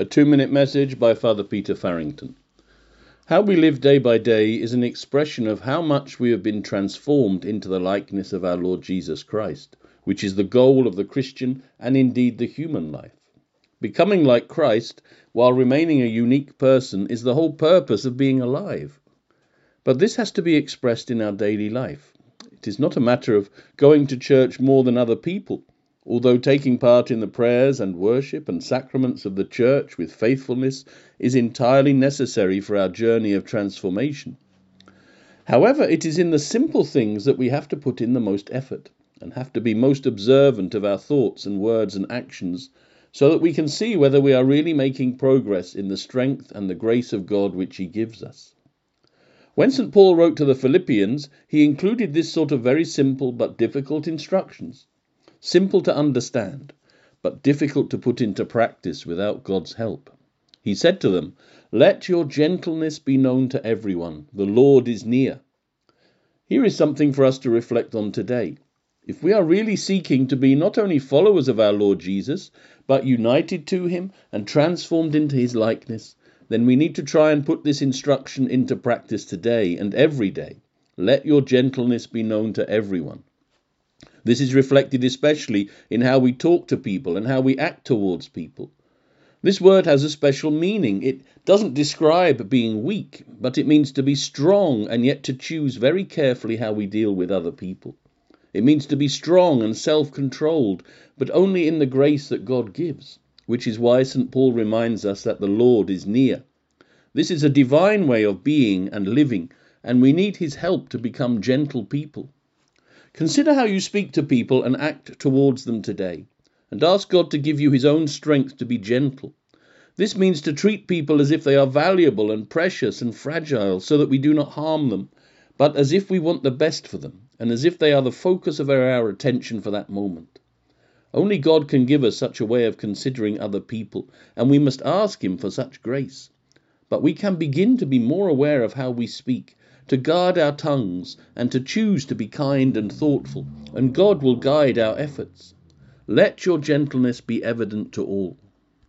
A two minute message by Father Peter Farrington. How we live day by day is an expression of how much we have been transformed into the likeness of our Lord Jesus Christ, which is the goal of the Christian and indeed the human life. Becoming like Christ while remaining a unique person is the whole purpose of being alive. But this has to be expressed in our daily life. It is not a matter of going to church more than other people Although taking part in the prayers and worship and sacraments of the Church with faithfulness is entirely necessary for our journey of transformation. However, it is in the simple things that we have to put in the most effort and have to be most observant of our thoughts and words and actions so that we can see whether we are really making progress in the strength and the grace of God which He gives us. When St. Paul wrote to the Philippians, he included this sort of very simple but difficult instructions simple to understand, but difficult to put into practice without God's help. He said to them, Let your gentleness be known to everyone. The Lord is near. Here is something for us to reflect on today. If we are really seeking to be not only followers of our Lord Jesus, but united to him and transformed into his likeness, then we need to try and put this instruction into practice today and every day. Let your gentleness be known to everyone. This is reflected especially in how we talk to people and how we act towards people. This word has a special meaning. It doesn't describe being weak, but it means to be strong and yet to choose very carefully how we deal with other people. It means to be strong and self controlled, but only in the grace that God gives, which is why St. Paul reminds us that the Lord is near. This is a divine way of being and living, and we need his help to become gentle people. Consider how you speak to people and act towards them today, and ask God to give you His own strength to be gentle. This means to treat people as if they are valuable and precious and fragile, so that we do not harm them, but as if we want the best for them, and as if they are the focus of our attention for that moment. Only God can give us such a way of considering other people, and we must ask Him for such grace. But we can begin to be more aware of how we speak to guard our tongues, and to choose to be kind and thoughtful, and God will guide our efforts. Let your gentleness be evident to all.